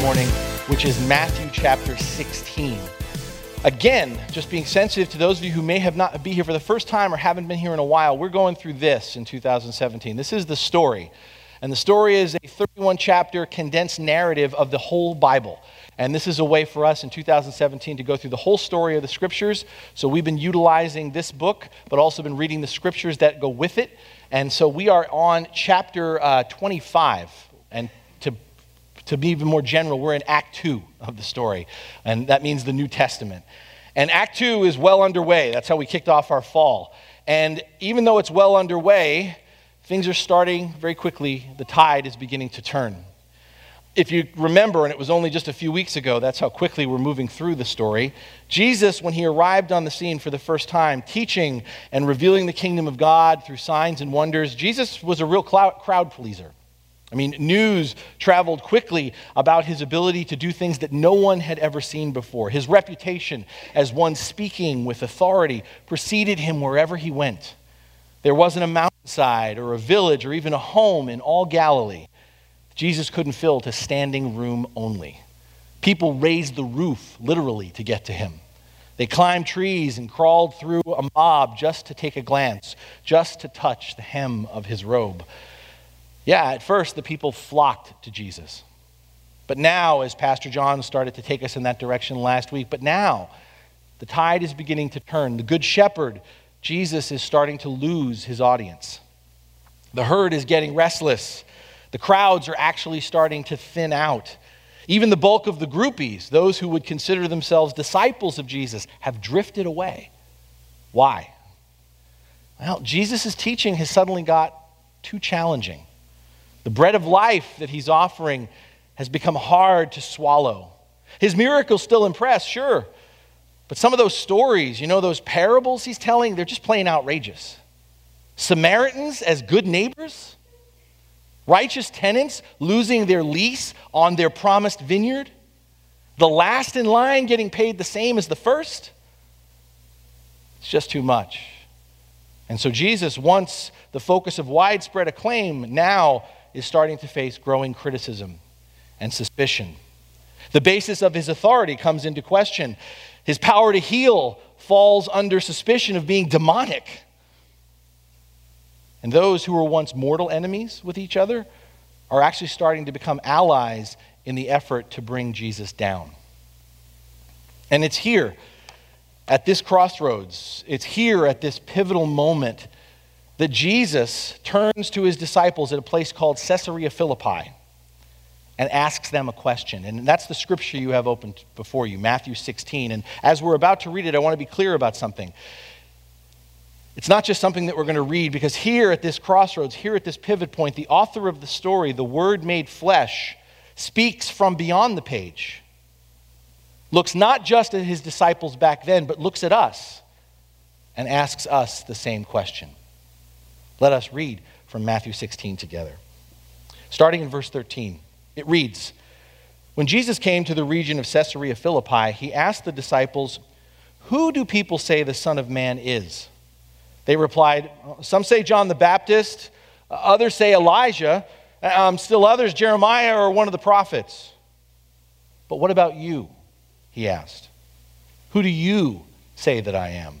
Morning, which is Matthew chapter 16. Again, just being sensitive to those of you who may have not be here for the first time or haven't been here in a while, we're going through this in 2017. This is the story. And the story is a 31 chapter condensed narrative of the whole Bible. And this is a way for us in 2017 to go through the whole story of the scriptures. So we've been utilizing this book, but also been reading the scriptures that go with it. And so we are on chapter uh, 25. And to be even more general, we're in Act 2 of the story, and that means the New Testament. And Act 2 is well underway. That's how we kicked off our fall. And even though it's well underway, things are starting very quickly. The tide is beginning to turn. If you remember, and it was only just a few weeks ago, that's how quickly we're moving through the story. Jesus, when he arrived on the scene for the first time, teaching and revealing the kingdom of God through signs and wonders, Jesus was a real crowd pleaser. I mean, news traveled quickly about his ability to do things that no one had ever seen before. His reputation as one speaking with authority preceded him wherever he went. There wasn't a mountainside or a village or even a home in all Galilee Jesus couldn't fill to standing room only. People raised the roof, literally, to get to him. They climbed trees and crawled through a mob just to take a glance, just to touch the hem of his robe. Yeah, at first the people flocked to Jesus. But now, as Pastor John started to take us in that direction last week, but now the tide is beginning to turn. The Good Shepherd, Jesus, is starting to lose his audience. The herd is getting restless. The crowds are actually starting to thin out. Even the bulk of the groupies, those who would consider themselves disciples of Jesus, have drifted away. Why? Well, Jesus' teaching has suddenly got too challenging. The bread of life that he's offering has become hard to swallow. His miracles still impress, sure. But some of those stories, you know, those parables he's telling, they're just plain outrageous. Samaritans as good neighbors? Righteous tenants losing their lease on their promised vineyard? The last in line getting paid the same as the first? It's just too much. And so Jesus, once the focus of widespread acclaim, now is starting to face growing criticism and suspicion. The basis of his authority comes into question. His power to heal falls under suspicion of being demonic. And those who were once mortal enemies with each other are actually starting to become allies in the effort to bring Jesus down. And it's here, at this crossroads, it's here at this pivotal moment that Jesus turns to his disciples at a place called Caesarea Philippi and asks them a question. And that's the scripture you have open before you, Matthew 16. And as we're about to read it, I want to be clear about something. It's not just something that we're going to read, because here at this crossroads, here at this pivot point, the author of the story, the Word made flesh, speaks from beyond the page. Looks not just at his disciples back then, but looks at us and asks us the same question. Let us read from Matthew 16 together. Starting in verse 13, it reads When Jesus came to the region of Caesarea Philippi, he asked the disciples, Who do people say the Son of Man is? They replied, Some say John the Baptist, others say Elijah, um, still others Jeremiah or one of the prophets. But what about you? He asked. Who do you say that I am?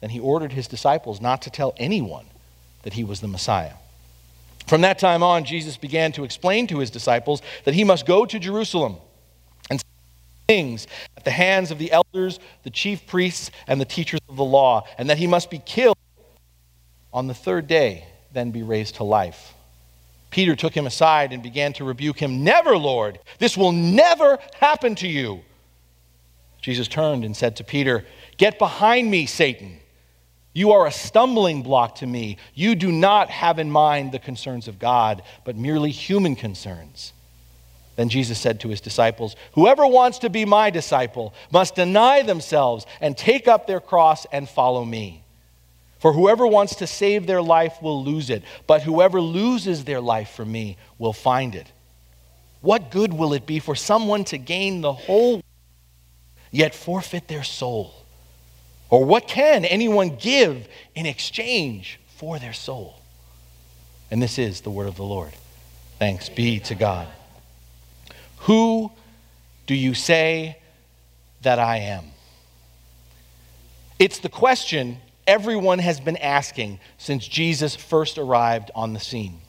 Then he ordered his disciples not to tell anyone that he was the Messiah. From that time on, Jesus began to explain to his disciples that he must go to Jerusalem and things at the hands of the elders, the chief priests, and the teachers of the law, and that he must be killed on the third day, then be raised to life. Peter took him aside and began to rebuke him. Never, Lord, this will never happen to you. Jesus turned and said to Peter, Get behind me, Satan. You are a stumbling block to me. You do not have in mind the concerns of God, but merely human concerns. Then Jesus said to his disciples, Whoever wants to be my disciple must deny themselves and take up their cross and follow me. For whoever wants to save their life will lose it, but whoever loses their life for me will find it. What good will it be for someone to gain the whole, yet forfeit their soul? Or what can anyone give in exchange for their soul? And this is the word of the Lord. Thanks be to God. Who do you say that I am? It's the question everyone has been asking since Jesus first arrived on the scene.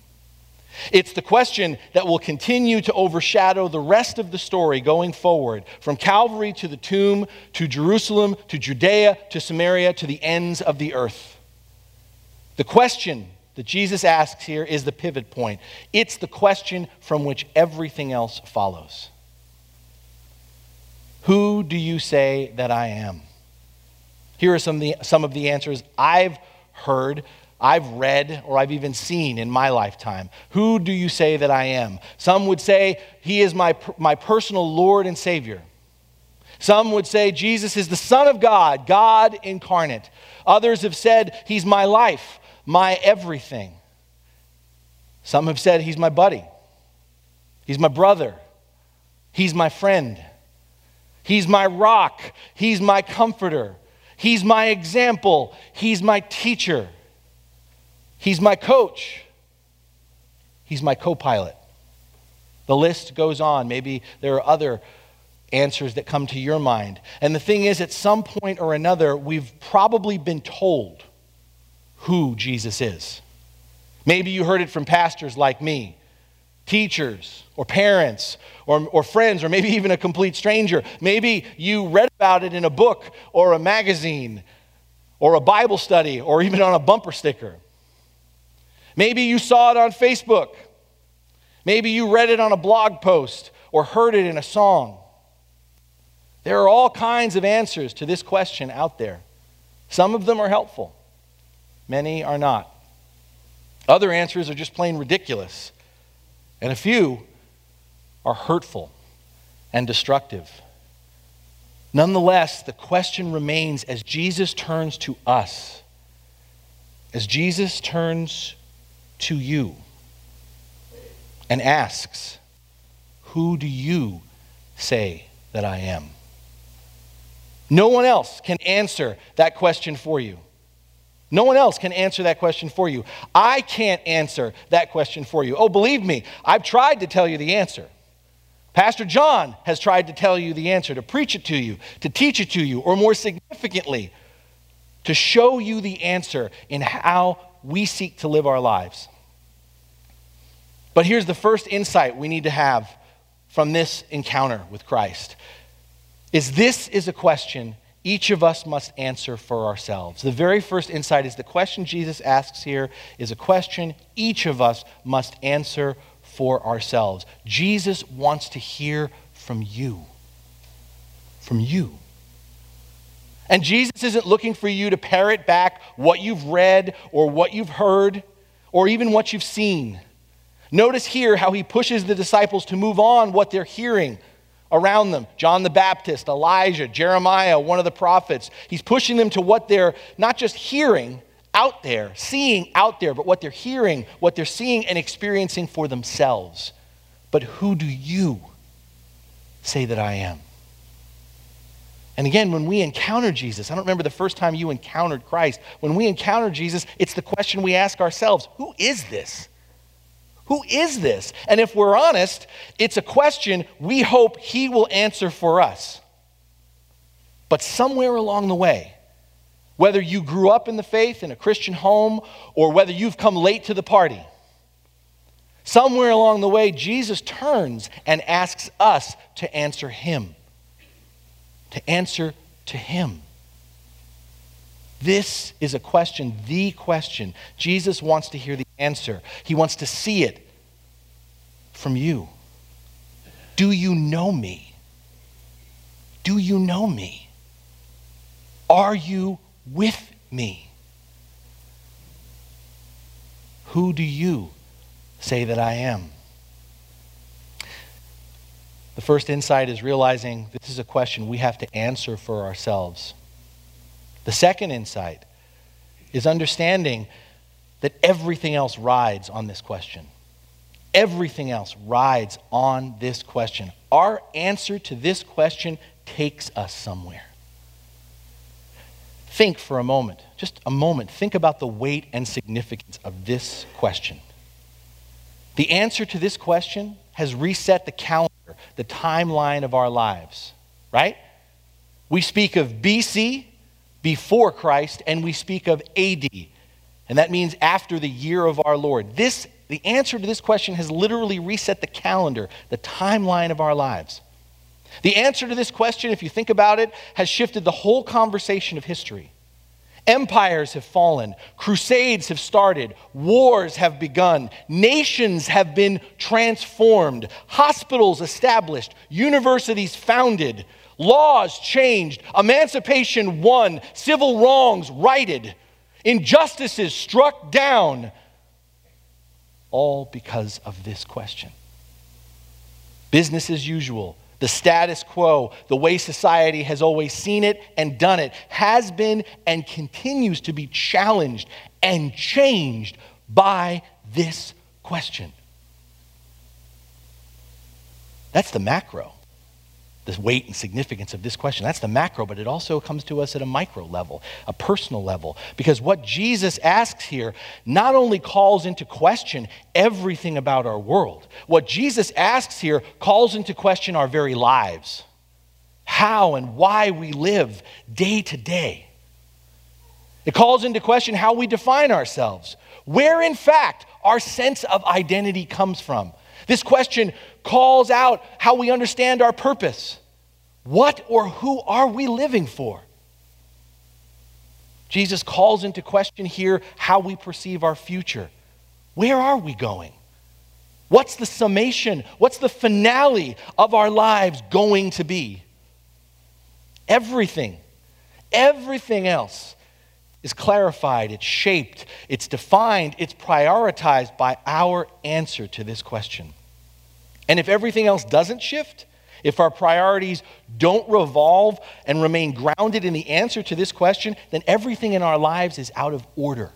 It's the question that will continue to overshadow the rest of the story going forward from Calvary to the tomb, to Jerusalem, to Judea, to Samaria, to the ends of the earth. The question that Jesus asks here is the pivot point. It's the question from which everything else follows. Who do you say that I am? Here are some of the, some of the answers I've heard I've read or I've even seen in my lifetime. Who do you say that I am? Some would say he is my, my personal Lord and Savior. Some would say Jesus is the Son of God, God incarnate. Others have said he's my life, my everything. Some have said he's my buddy, he's my brother, he's my friend, he's my rock, he's my comforter, he's my example, he's my teacher. He's my coach. He's my co pilot. The list goes on. Maybe there are other answers that come to your mind. And the thing is, at some point or another, we've probably been told who Jesus is. Maybe you heard it from pastors like me, teachers, or parents, or, or friends, or maybe even a complete stranger. Maybe you read about it in a book, or a magazine, or a Bible study, or even on a bumper sticker. Maybe you saw it on Facebook. Maybe you read it on a blog post or heard it in a song. There are all kinds of answers to this question out there. Some of them are helpful, many are not. Other answers are just plain ridiculous, and a few are hurtful and destructive. Nonetheless, the question remains as Jesus turns to us, as Jesus turns to you and asks, Who do you say that I am? No one else can answer that question for you. No one else can answer that question for you. I can't answer that question for you. Oh, believe me, I've tried to tell you the answer. Pastor John has tried to tell you the answer, to preach it to you, to teach it to you, or more significantly, to show you the answer in how we seek to live our lives. But here's the first insight we need to have from this encounter with Christ is this is a question each of us must answer for ourselves. The very first insight is the question Jesus asks here is a question each of us must answer for ourselves. Jesus wants to hear from you. From you. And Jesus isn't looking for you to parrot back what you've read or what you've heard or even what you've seen. Notice here how he pushes the disciples to move on what they're hearing around them John the Baptist, Elijah, Jeremiah, one of the prophets. He's pushing them to what they're not just hearing out there, seeing out there, but what they're hearing, what they're seeing and experiencing for themselves. But who do you say that I am? And again, when we encounter Jesus, I don't remember the first time you encountered Christ. When we encounter Jesus, it's the question we ask ourselves Who is this? Who is this? And if we're honest, it's a question we hope he will answer for us. But somewhere along the way, whether you grew up in the faith in a Christian home or whether you've come late to the party, Somewhere along the way, Jesus turns and asks us to answer him. To answer to him. This is a question, the question. Jesus wants to hear the answer, he wants to see it from you. Do you know me? Do you know me? Are you with me? Who do you say that I am? The first insight is realizing this is a question we have to answer for ourselves. The second insight is understanding that everything else rides on this question. Everything else rides on this question. Our answer to this question takes us somewhere. Think for a moment, just a moment, think about the weight and significance of this question. The answer to this question has reset the calendar, the timeline of our lives, right? We speak of BC, before Christ, and we speak of AD, and that means after the year of our Lord. This, the answer to this question has literally reset the calendar, the timeline of our lives. The answer to this question, if you think about it, has shifted the whole conversation of history. Empires have fallen, crusades have started, wars have begun, nations have been transformed, hospitals established, universities founded, laws changed, emancipation won, civil wrongs righted, injustices struck down, all because of this question. Business as usual, the status quo, the way society has always seen it and done it, has been and continues to be challenged and changed by this question. That's the macro the weight and significance of this question. That's the macro, but it also comes to us at a micro level, a personal level. Because what Jesus asks here not only calls into question everything about our world, what Jesus asks here calls into question our very lives, how and why we live day to day. It calls into question how we define ourselves, where in fact our sense of identity comes from. This question calls out how we understand our purpose. What or who are we living for? Jesus calls into question here how we perceive our future. Where are we going? What's the summation? What's the finale of our lives going to be? Everything, everything else is clarified, it's shaped, it's defined, it's prioritized by our answer to this question. And if everything else doesn't shift, if our priorities don't revolve and remain grounded in the answer to this question, then everything in our lives is out of order.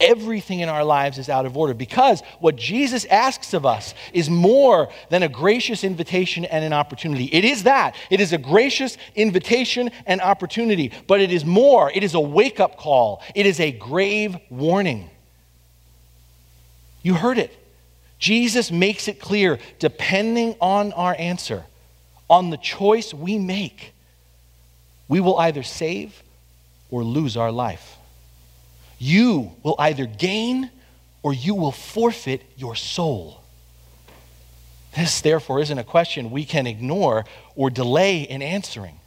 Everything in our lives is out of order because what Jesus asks of us is more than a gracious invitation and an opportunity. It is that. It is a gracious invitation and opportunity, but it is more. It is a wake up call, it is a grave warning. You heard it. Jesus makes it clear depending on our answer, on the choice we make, we will either save or lose our life. You will either gain or you will forfeit your soul. This, therefore, isn't a question we can ignore or delay in answering.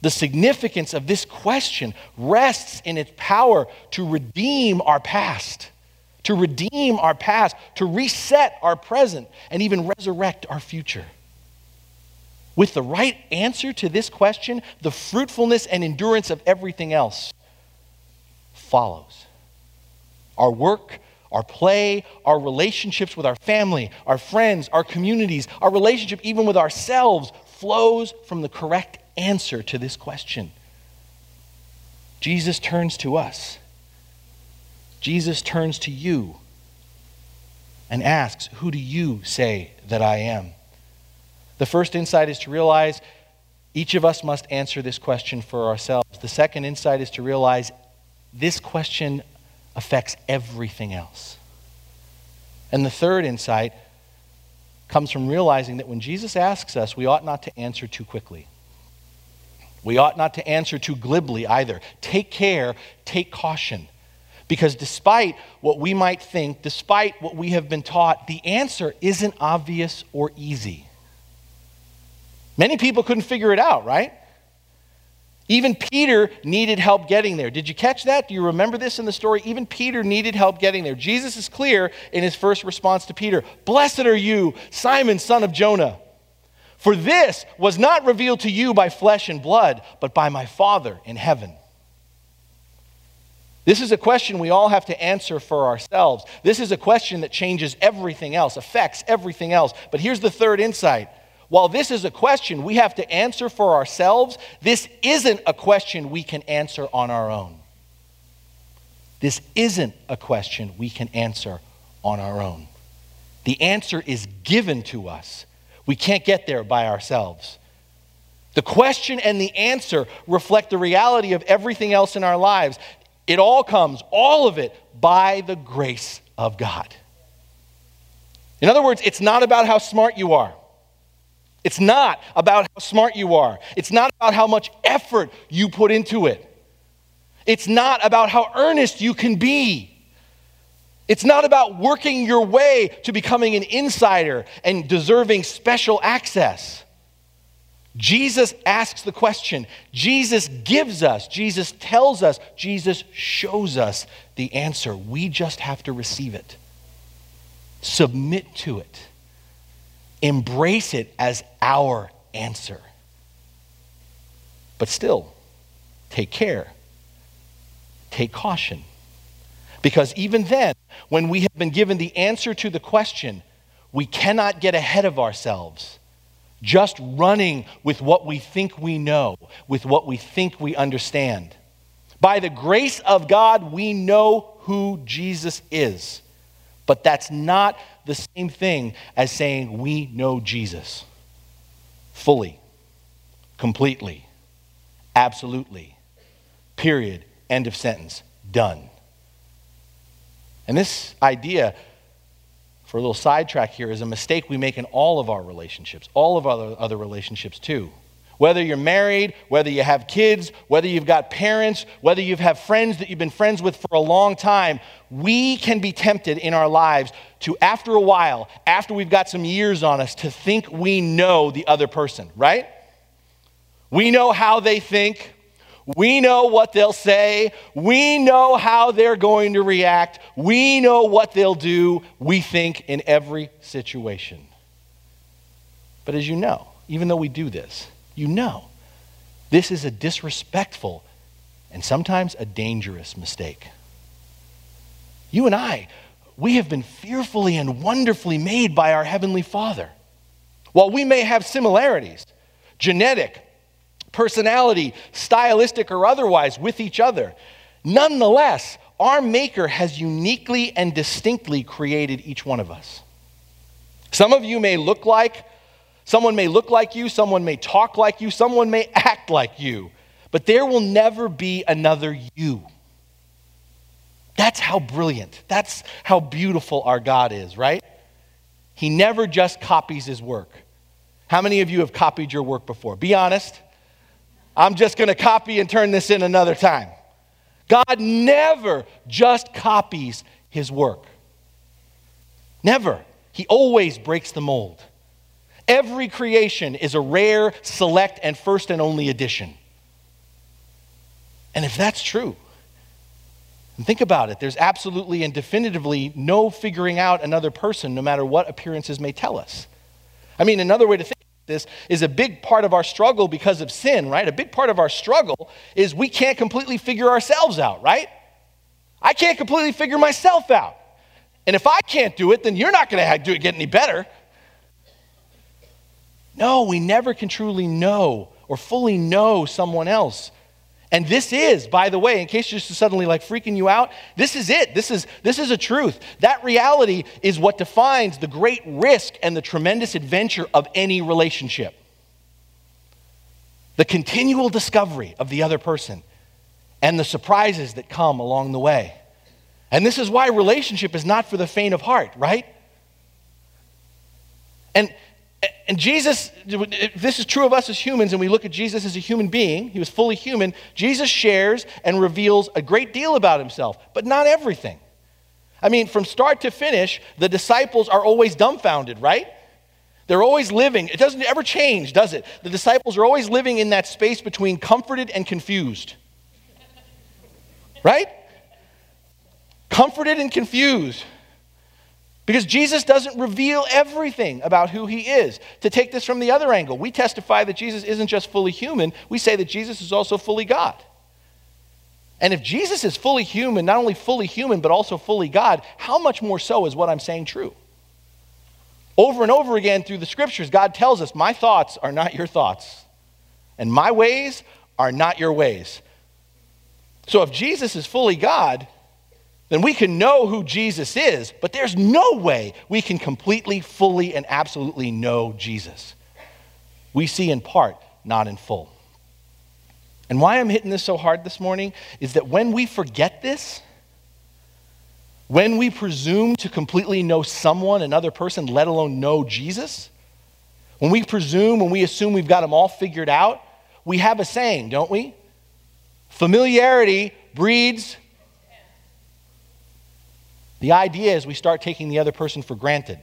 The significance of this question rests in its power to redeem our past to redeem our past, to reset our present, and even resurrect our future. With the right answer to this question, the fruitfulness and endurance of everything else follows. Our work, our play, our relationships with our family, our friends, our communities, our relationship even with ourselves flows from the correct answer to this question. Jesus turns to us Jesus turns to you and asks, Who do you say that I am? The first insight is to realize each of us must answer this question for ourselves. The second insight is to realize this question affects everything else. And the third insight comes from realizing that when Jesus asks us, we ought not to answer too quickly. We ought not to answer too glibly either. Take care, take caution. Because despite what we might think, despite what we have been taught, the answer isn't obvious or easy. Many people couldn't figure it out, right? Even Peter needed help getting there. Did you catch that? Do you remember this in the story? Even Peter needed help getting there. Jesus is clear in his first response to Peter Blessed are you, Simon, son of Jonah. For this was not revealed to you by flesh and blood, but by my Father in heaven. This is a question we all have to answer for ourselves. This is a question that changes everything else, affects everything else. But here's the third insight. While this is a question we have to answer for ourselves, this isn't a question we can answer on our own. This isn't a question we can answer on our own. The answer is given to us. We can't get there by ourselves. The question and the answer reflect the reality of everything else in our lives. It all comes, all of it, by the grace of God. In other words, it's not about how smart you are. It's not about how smart you are. It's not about how much effort you put into it. It's not about how earnest you can be. It's not about working your way to becoming an insider and deserving special access. Jesus asks the question. Jesus gives us, Jesus tells us, Jesus shows us the answer. We just have to receive it, submit to it, embrace it as our answer. But still, take care, take caution. Because even then, when we have been given the answer to the question, we cannot get ahead of ourselves just running with what we think we know, with what we think we understand. By the grace of God, we know who Jesus is. But that's not the same thing as saying we know Jesus fully, completely, absolutely. Period. End of sentence. Done. And this idea for a little sidetrack here, is a mistake we make in all of our relationships, all of our other relationships too. Whether you're married, whether you have kids, whether you've got parents, whether you have friends that you've been friends with for a long time, we can be tempted in our lives to, after a while, after we've got some years on us, to think we know the other person, right? We know how they think. We know what they'll say. We know how they're going to react. We know what they'll do, we think, in every situation. But as you know, even though we do this, you know, this is a disrespectful and sometimes a dangerous mistake. You and I, we have been fearfully and wonderfully made by our Heavenly Father. While we may have similarities, genetic, personality, stylistic or otherwise, with each other. Nonetheless, our Maker has uniquely and distinctly created each one of us. Some of you may look like, someone may look like you, someone may talk like you, someone may act like you, but there will never be another you. That's how brilliant, that's how beautiful our God is, right? He never just copies his work. How many of you have copied your work before? Be honest. I'm just going to copy and turn this in another time. God never just copies his work. Never. He always breaks the mold. Every creation is a rare, select, and first and only edition. And if that's true, and think about it, there's absolutely and definitively no figuring out another person, no matter what appearances may tell us. I mean, another way to think this is a big part of our struggle because of sin, right? A big part of our struggle is we can't completely figure ourselves out, right? I can't completely figure myself out. And if I can't do it, then you're not going to do it get any better. No, we never can truly know or fully know someone else. And this is, by the way, in case you're suddenly like freaking you out, this is it. This is, this is a truth. That reality is what defines the great risk and the tremendous adventure of any relationship. The continual discovery of the other person and the surprises that come along the way. And this is why relationship is not for the faint of heart, right? And and Jesus, this is true of us as humans, and we look at Jesus as a human being, he was fully human. Jesus shares and reveals a great deal about himself, but not everything. I mean, from start to finish, the disciples are always dumbfounded, right? They're always living. It doesn't ever change, does it? The disciples are always living in that space between comforted and confused. Right? Comforted and confused. Because Jesus doesn't reveal everything about who he is. To take this from the other angle, we testify that Jesus isn't just fully human, we say that Jesus is also fully God. And if Jesus is fully human, not only fully human, but also fully God, how much more so is what I'm saying true? Over and over again through the scriptures, God tells us, My thoughts are not your thoughts, and my ways are not your ways. So if Jesus is fully God, then we can know who Jesus is, but there's no way we can completely, fully, and absolutely know Jesus. We see in part, not in full. And why I'm hitting this so hard this morning is that when we forget this, when we presume to completely know someone, another person, let alone know Jesus, when we presume, when we assume we've got them all figured out, we have a saying, don't we? Familiarity breeds the idea is we start taking the other person for granted.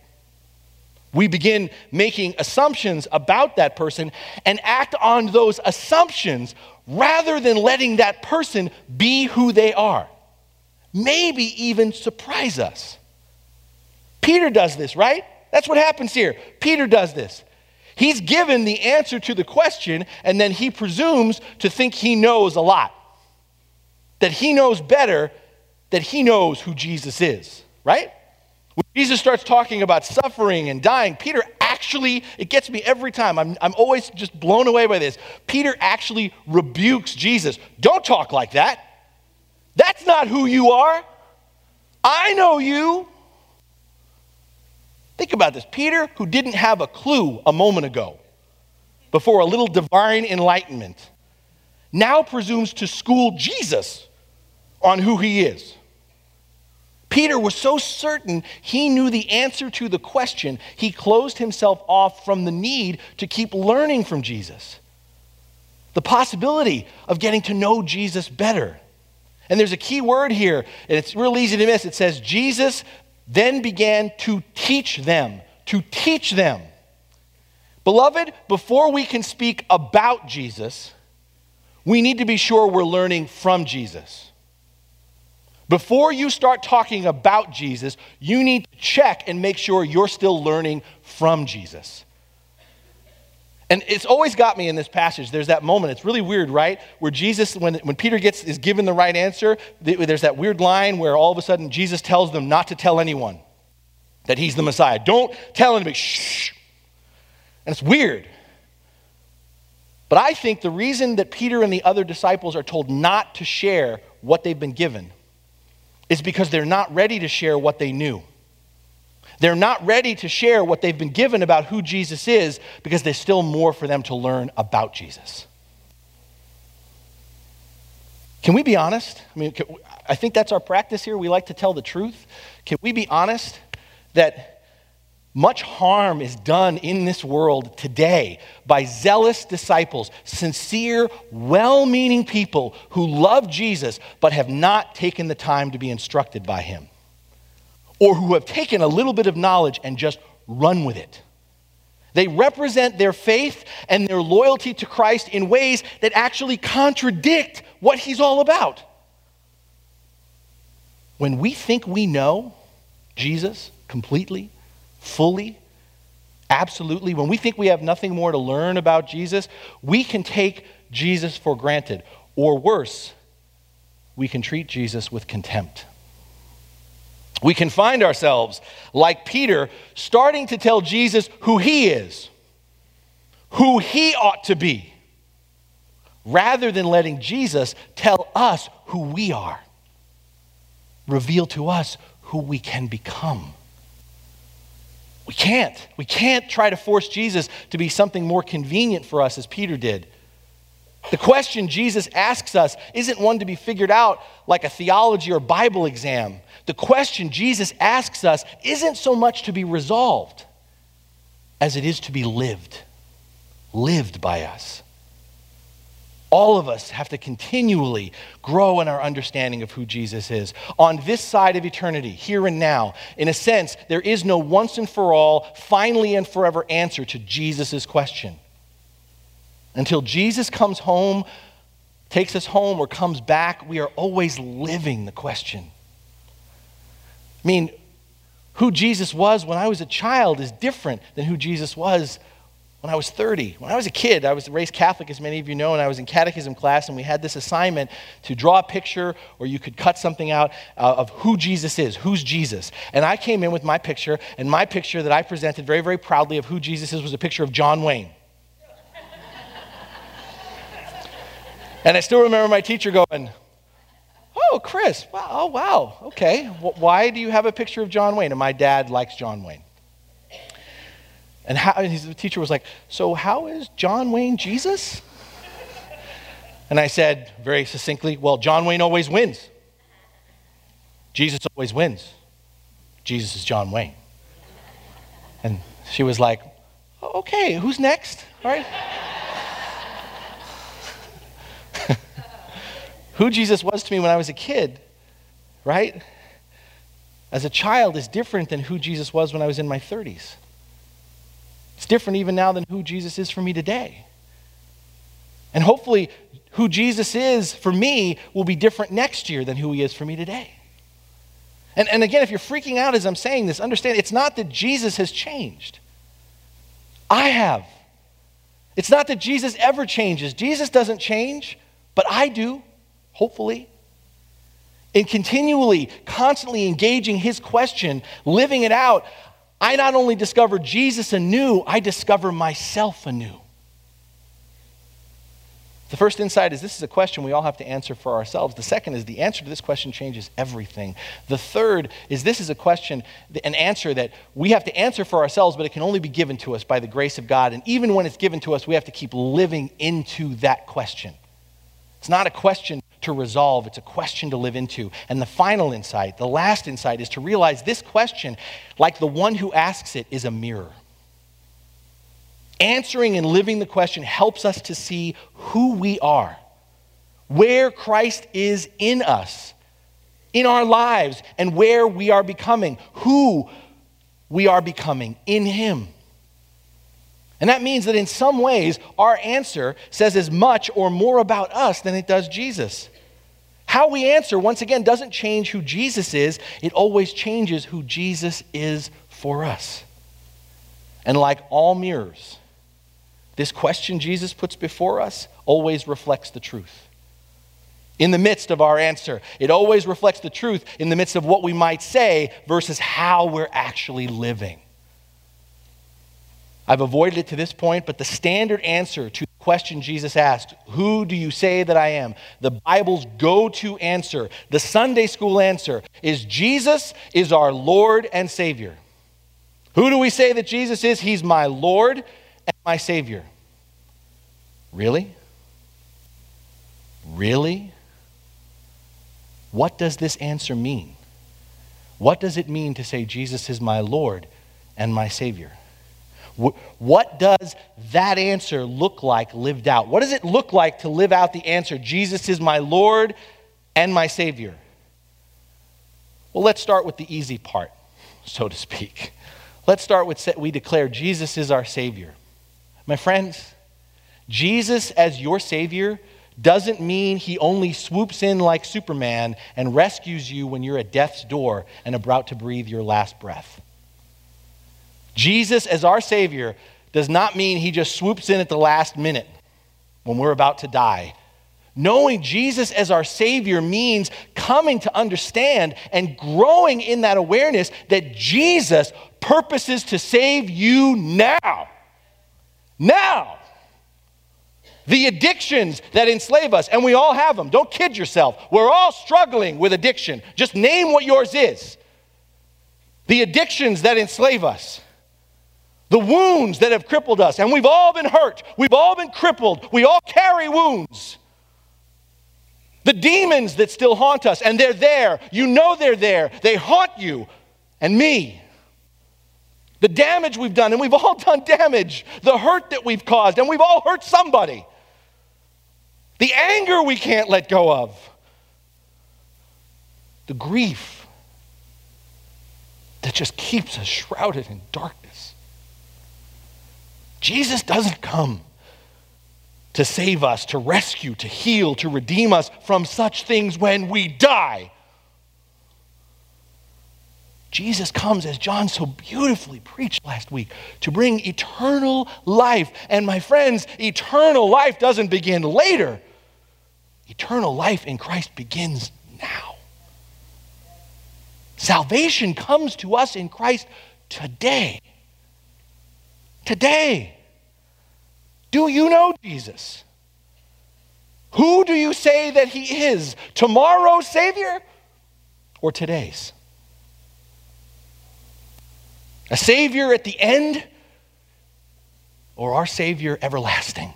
We begin making assumptions about that person and act on those assumptions rather than letting that person be who they are. Maybe even surprise us. Peter does this, right? That's what happens here. Peter does this. He's given the answer to the question, and then he presumes to think he knows a lot. That he knows better that he knows who Jesus is, right? When Jesus starts talking about suffering and dying, Peter actually, it gets me every time. I'm, I'm always just blown away by this. Peter actually rebukes Jesus. Don't talk like that. That's not who you are. I know you. Think about this. Peter, who didn't have a clue a moment ago, before a little divine enlightenment, now presumes to school Jesus on who he is. Peter was so certain he knew the answer to the question, he closed himself off from the need to keep learning from Jesus. The possibility of getting to know Jesus better. And there's a key word here, and it's real easy to miss. It says, Jesus then began to teach them. To teach them. Beloved, before we can speak about Jesus, we need to be sure we're learning from Jesus. Before you start talking about Jesus, you need to check and make sure you're still learning from Jesus. And it's always got me in this passage. There's that moment, it's really weird, right? Where Jesus, when, when Peter gets is given the right answer, there's that weird line where all of a sudden Jesus tells them not to tell anyone that he's the Messiah. Don't tell anybody, shh. And it's weird. But I think the reason that Peter and the other disciples are told not to share what they've been given is because they're not ready to share what they knew. They're not ready to share what they've been given about who Jesus is because there's still more for them to learn about Jesus. Can we be honest? I mean, I think that's our practice here. We like to tell the truth. Can we be honest that much harm is done in this world today by zealous disciples, sincere, well meaning people who love Jesus but have not taken the time to be instructed by him, or who have taken a little bit of knowledge and just run with it. They represent their faith and their loyalty to Christ in ways that actually contradict what he's all about. When we think we know Jesus completely, fully, absolutely, when we think we have nothing more to learn about Jesus, we can take Jesus for granted. Or worse, we can treat Jesus with contempt. We can find ourselves, like Peter, starting to tell Jesus who he is, who he ought to be, rather than letting Jesus tell us who we are, reveal to us who we can become. We can't. We can't try to force Jesus to be something more convenient for us as Peter did. The question Jesus asks us isn't one to be figured out like a theology or Bible exam. The question Jesus asks us isn't so much to be resolved, as it is to be lived, lived by us. All of us have to continually grow in our understanding of who Jesus is. On this side of eternity, here and now, in a sense, there is no once and for all, finally and forever answer to Jesus' question. Until Jesus comes home, takes us home, or comes back, we are always living the question. I mean, who Jesus was when I was a child is different than who Jesus was when I was 30. When I was a kid, I was raised Catholic, as many of you know, and I was in catechism class, and we had this assignment to draw a picture, or you could cut something out uh, of who Jesus is, who's Jesus. And I came in with my picture, and my picture that I presented very, very proudly of who Jesus is was a picture of John Wayne. and I still remember my teacher going, Oh, Chris, wow, oh, wow, okay. Why do you have a picture of John Wayne? And my dad likes John Wayne. And, how, and his teacher was like, So, how is John Wayne Jesus? And I said very succinctly, Well, John Wayne always wins. Jesus always wins. Jesus is John Wayne. And she was like, Okay, who's next? All right. Who Jesus was to me when I was a kid, right? As a child is different than who Jesus was when I was in my 30s. It's different even now than who Jesus is for me today. And hopefully, who Jesus is for me will be different next year than who he is for me today. And, and again, if you're freaking out as I'm saying this, understand it's not that Jesus has changed. I have. It's not that Jesus ever changes. Jesus doesn't change, but I do, hopefully. In continually, constantly engaging his question, living it out, I not only discover Jesus anew, I discover myself anew. The first insight is this is a question we all have to answer for ourselves. The second is the answer to this question changes everything. The third is this is a question, an answer that we have to answer for ourselves, but it can only be given to us by the grace of God. And even when it's given to us, we have to keep living into that question. It's not a question to resolve, it's a question to live into. And the final insight, the last insight, is to realize this question, like the one who asks it, is a mirror. Answering and living the question helps us to see who we are, where Christ is in us, in our lives, and where we are becoming, who we are becoming in Him. And that means that in some ways, our answer says as much or more about us than it does Jesus. How we answer, once again, doesn't change who Jesus is, it always changes who Jesus is for us. And like all mirrors, this question Jesus puts before us always reflects the truth. In the midst of our answer, it always reflects the truth in the midst of what we might say versus how we're actually living. I've avoided it to this point, but the standard answer to the question Jesus asked, Who do you say that I am? The Bible's go to answer, the Sunday school answer, is Jesus is our Lord and Savior. Who do we say that Jesus is? He's my Lord and my Savior. Really? Really? What does this answer mean? What does it mean to say Jesus is my Lord and my Savior? What does that answer look like lived out? What does it look like to live out the answer, Jesus is my Lord and my Savior? Well, let's start with the easy part, so to speak. Let's start with we declare Jesus is our Savior. My friends, Jesus as your Savior doesn't mean he only swoops in like Superman and rescues you when you're at death's door and about to breathe your last breath. Jesus as our Savior does not mean he just swoops in at the last minute when we're about to die. Knowing Jesus as our Savior means coming to understand and growing in that awareness that Jesus purposes to save you now. Now. The addictions that enslave us, and we all have them. Don't kid yourself. We're all struggling with addiction. Just name what yours is. The addictions that enslave us the wounds that have crippled us. And we've all been hurt. We've all been crippled. We all carry wounds. The demons that still haunt us, and they're there. You know they're there. They haunt you and me. the damage we've done, and we've all done damage, the hurt that we've caused, and we've all hurt somebody, the anger we can't let go of, the grief that just keeps us shrouded in darkness. Jesus doesn't come to save us, to rescue, to heal, to redeem us from such things when we die. Jesus comes, as John so beautifully preached last week, to bring eternal life. And my friends, eternal life doesn't begin later. Eternal life in Christ begins now. Salvation comes to us in Christ today. Today. Do you know Jesus? Who do you say that he is? Tomorrow's Savior or today's? A Savior at the end or our Savior everlasting?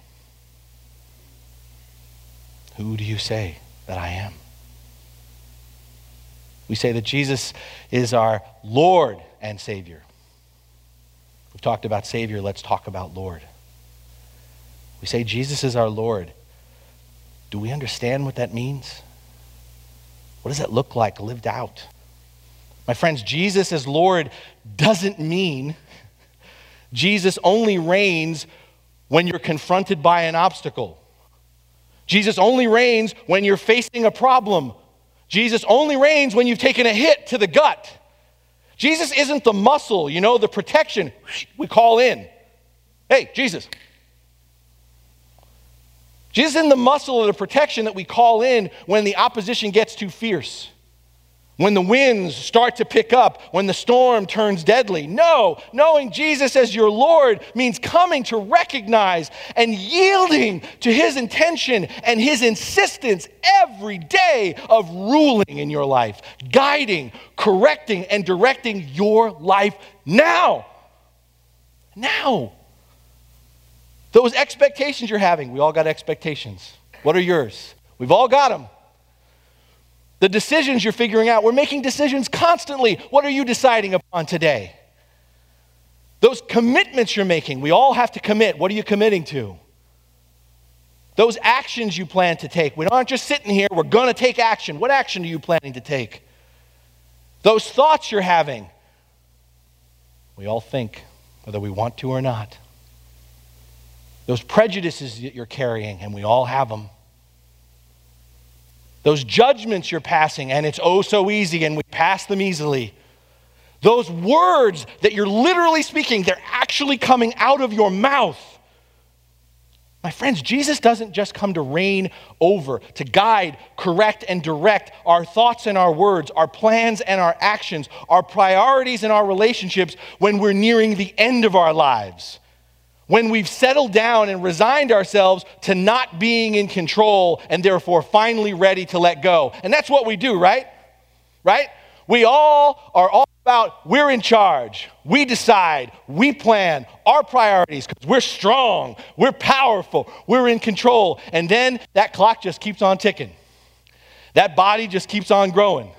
Who do you say that I am? We say that Jesus is our Lord and Savior. We've talked about Savior, let's talk about Lord. We say Jesus is our Lord. Do we understand what that means? What does that look like lived out? My friends, Jesus as Lord doesn't mean Jesus only reigns when you're confronted by an obstacle. Jesus only reigns when you're facing a problem. Jesus only reigns when you've taken a hit to the gut. Jesus isn't the muscle, you know, the protection we call in. Hey, Jesus. Jesus isn't the muscle of the protection that we call in when the opposition gets too fierce when the winds start to pick up, when the storm turns deadly. No, knowing Jesus as your Lord means coming to recognize and yielding to his intention and his insistence every day of ruling in your life, guiding, correcting, and directing your life now. Now. Those expectations you're having, we all got expectations. What are yours? We've all got them. The decisions you're figuring out, we're making decisions constantly. What are you deciding upon today? Those commitments you're making, we all have to commit. What are you committing to? Those actions you plan to take. We aren't just sitting here, we're going to take action. What action are you planning to take? Those thoughts you're having. We all think, whether we want to or not. Those prejudices that you're carrying, and we all have them those judgments you're passing, and it's oh so easy, and we pass them easily. Those words that you're literally speaking, they're actually coming out of your mouth. My friends, Jesus doesn't just come to reign over, to guide, correct, and direct our thoughts and our words, our plans and our actions, our priorities and our relationships when we're nearing the end of our lives when we've settled down and resigned ourselves to not being in control and therefore finally ready to let go. And that's what we do, right? Right? We all are all about we're in charge. We decide, we plan our priorities because we're strong, we're powerful, we're in control. And then that clock just keeps on ticking. That body just keeps on growing.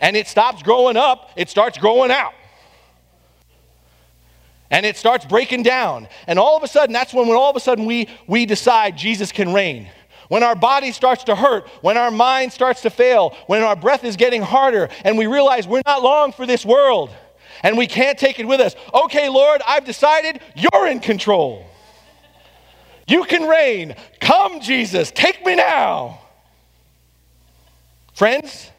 And it stops growing up, it starts growing out and it starts breaking down. And all of a sudden, that's when, when all of a sudden we, we decide Jesus can reign. When our body starts to hurt, when our mind starts to fail, when our breath is getting harder, and we realize we're not long for this world and we can't take it with us. Okay, Lord, I've decided you're in control. You can reign. Come, Jesus, take me now. Friends,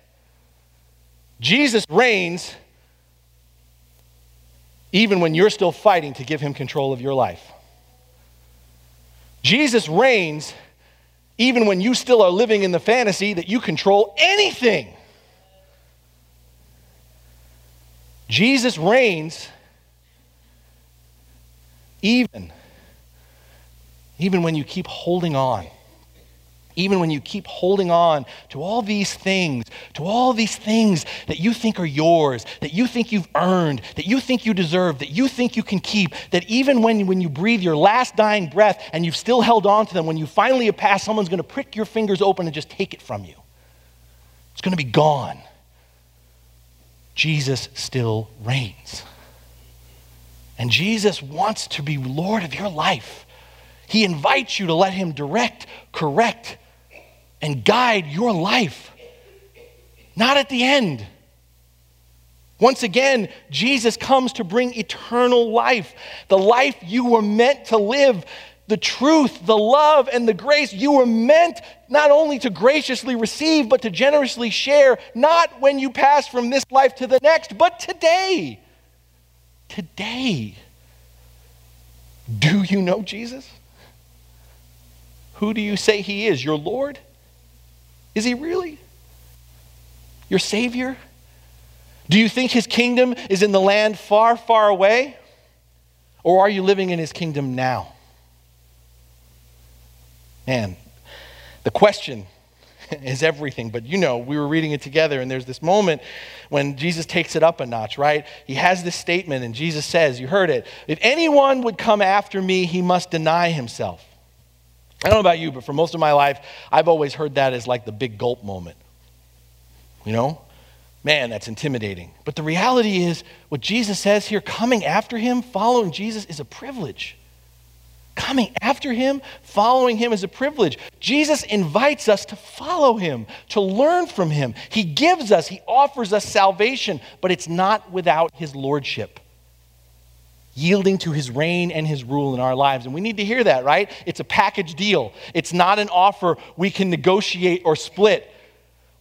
Jesus reigns even when you're still fighting to give him control of your life. Jesus reigns even when you still are living in the fantasy that you control anything. Jesus reigns even even when you keep holding on even when you keep holding on to all these things, to all these things that you think are yours, that you think you've earned, that you think you deserve, that you think you can keep, that even when, when you breathe your last dying breath and you've still held on to them, when you finally have passed, someone's going to prick your fingers open and just take it from you. It's going to be gone. Jesus still reigns. And Jesus wants to be Lord of your life. He invites you to let Him direct, correct, and guide your life. Not at the end. Once again, Jesus comes to bring eternal life, the life you were meant to live, the truth, the love, and the grace you were meant not only to graciously receive, but to generously share, not when you pass from this life to the next, but today. Today. Do you know Jesus? Who do you say he is? Your Lord? Is he really? Your Savior? Do you think his kingdom is in the land far, far away? Or are you living in his kingdom now? Man, the question is everything. But you know, we were reading it together, and there's this moment when Jesus takes it up a notch, right? He has this statement, and Jesus says, You heard it. If anyone would come after me, he must deny himself. I don't know about you, but for most of my life, I've always heard that as like the big gulp moment. You know? Man, that's intimidating. But the reality is, what Jesus says here, coming after him, following Jesus, is a privilege. Coming after him, following him is a privilege. Jesus invites us to follow him, to learn from him. He gives us, he offers us salvation, but it's not without his lordship. Yielding to his reign and his rule in our lives. And we need to hear that, right? It's a package deal. It's not an offer we can negotiate or split.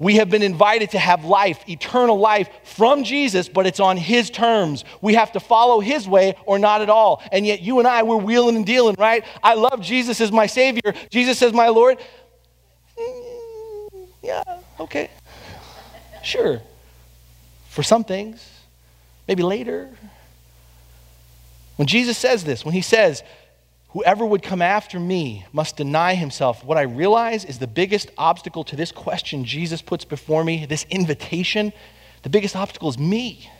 We have been invited to have life, eternal life from Jesus, but it's on His terms. We have to follow His way or not at all. And yet, you and I, we're wheeling and dealing, right? I love Jesus as my Savior. Jesus as my Lord. Mm, yeah, okay. Sure. For some things, maybe later. When Jesus says this, when He says, Whoever would come after me must deny himself. What I realize is the biggest obstacle to this question Jesus puts before me, this invitation, the biggest obstacle is me.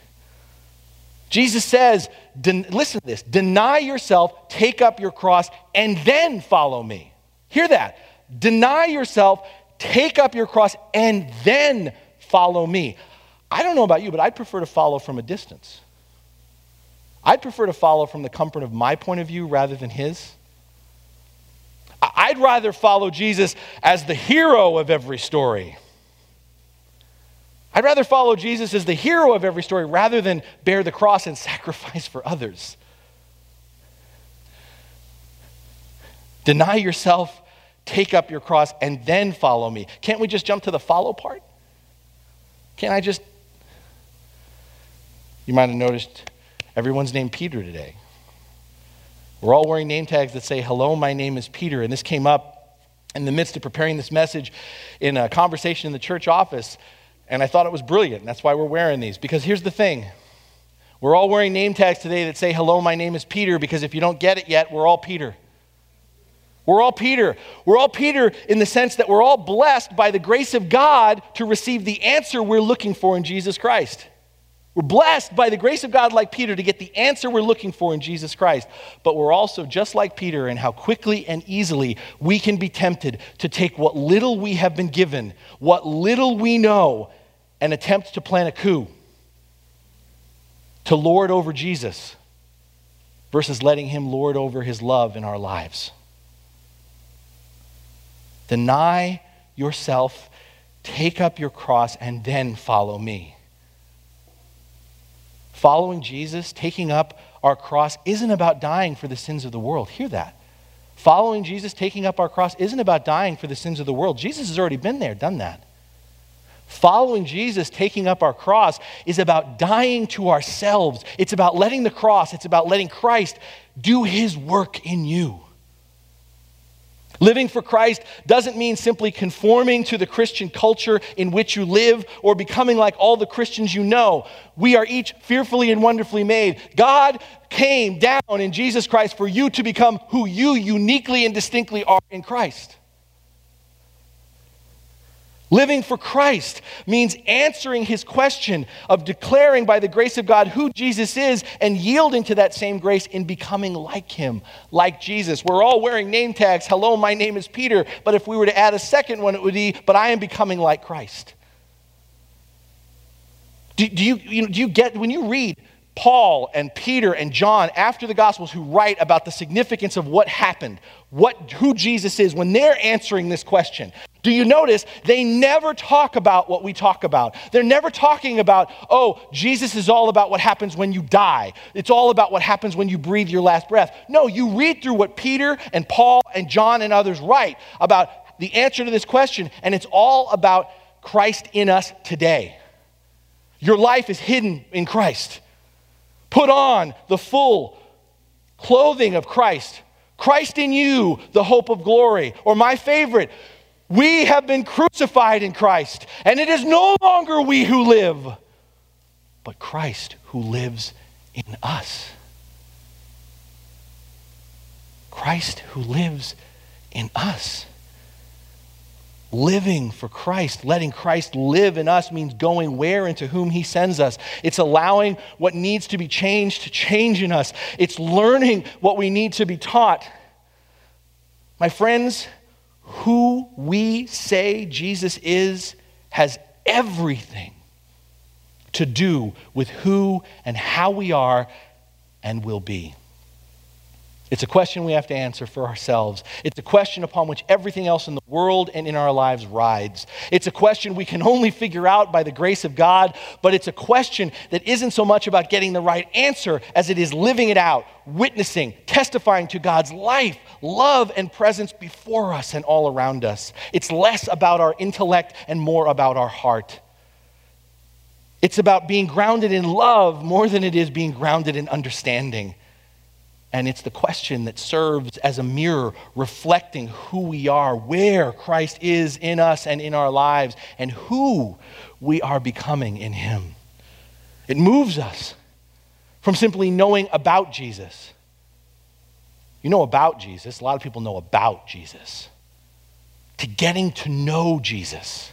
Jesus says, listen to this deny yourself, take up your cross, and then follow me. Hear that. Deny yourself, take up your cross, and then follow me. I don't know about you, but I'd prefer to follow from a distance. I'd prefer to follow from the comfort of my point of view rather than his. I'd rather follow Jesus as the hero of every story. I'd rather follow Jesus as the hero of every story rather than bear the cross and sacrifice for others. Deny yourself, take up your cross, and then follow me. Can't we just jump to the follow part? Can't I just. You might have noticed Everyone's named Peter today. We're all wearing name tags that say, Hello, my name is Peter. And this came up in the midst of preparing this message in a conversation in the church office. And I thought it was brilliant. That's why we're wearing these. Because here's the thing we're all wearing name tags today that say, Hello, my name is Peter. Because if you don't get it yet, we're all Peter. We're all Peter. We're all Peter in the sense that we're all blessed by the grace of God to receive the answer we're looking for in Jesus Christ. We're blessed by the grace of God, like Peter, to get the answer we're looking for in Jesus Christ. But we're also just like Peter in how quickly and easily we can be tempted to take what little we have been given, what little we know, and attempt to plan a coup to lord over Jesus versus letting him lord over his love in our lives. Deny yourself, take up your cross, and then follow me. Following Jesus, taking up our cross, isn't about dying for the sins of the world. Hear that. Following Jesus, taking up our cross, isn't about dying for the sins of the world. Jesus has already been there, done that. Following Jesus, taking up our cross, is about dying to ourselves. It's about letting the cross, it's about letting Christ do his work in you. Living for Christ doesn't mean simply conforming to the Christian culture in which you live or becoming like all the Christians you know. We are each fearfully and wonderfully made. God came down in Jesus Christ for you to become who you uniquely and distinctly are in Christ. Living for Christ means answering his question of declaring by the grace of God who Jesus is and yielding to that same grace in becoming like him, like Jesus. We're all wearing name tags. Hello, my name is Peter. But if we were to add a second one, it would be, but I am becoming like Christ. Do, do you, you know, do you get, when you read Paul and Peter and John after the Gospels who write about the significance of what happened, what, who Jesus is, when they're answering this question, do you notice they never talk about what we talk about? They're never talking about, oh, Jesus is all about what happens when you die. It's all about what happens when you breathe your last breath. No, you read through what Peter and Paul and John and others write about the answer to this question, and it's all about Christ in us today. Your life is hidden in Christ. Put on the full clothing of Christ. Christ in you, the hope of glory. Or my favorite, we have been crucified in Christ, and it is no longer we who live, but Christ who lives in us. Christ who lives in us. Living for Christ, letting Christ live in us means going where and to whom He sends us. It's allowing what needs to be changed to change in us. It's learning what we need to be taught. My friends, who we say Jesus is has everything to do with who and how we are and will be. It's a question we have to answer for ourselves. It's a question upon which everything else in the world and in our lives rides. It's a question we can only figure out by the grace of God, but it's a question that isn't so much about getting the right answer as it is living it out, witnessing, testifying to God's life, love, and presence before us and all around us. It's less about our intellect and more about our heart. It's about being grounded in love more than it is being grounded in understanding. And it's the question that serves as a mirror reflecting who we are, where Christ is in us and in our lives, and who we are becoming in Him. It moves us from simply knowing about Jesus. You know about Jesus, a lot of people know about Jesus, to getting to know Jesus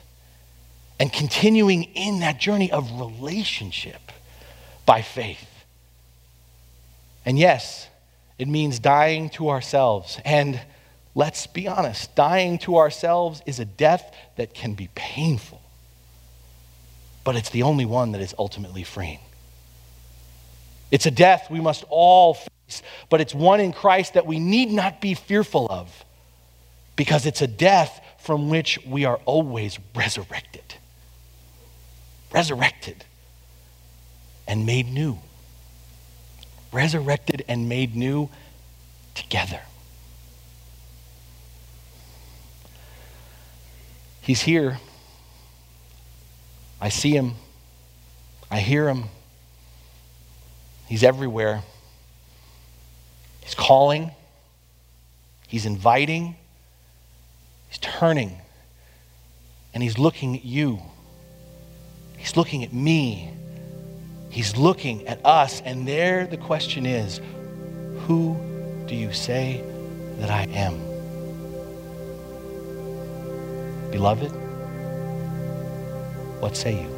and continuing in that journey of relationship by faith. And yes, it means dying to ourselves. And let's be honest, dying to ourselves is a death that can be painful, but it's the only one that is ultimately freeing. It's a death we must all face, but it's one in Christ that we need not be fearful of because it's a death from which we are always resurrected. Resurrected and made new resurrected and made new together. He's here. I see him. I hear him. He's everywhere. He's calling. He's inviting. He's turning. And he's looking at you. He's looking at me. He's looking at us, and there the question is Who do you say that I am? Beloved, what say you?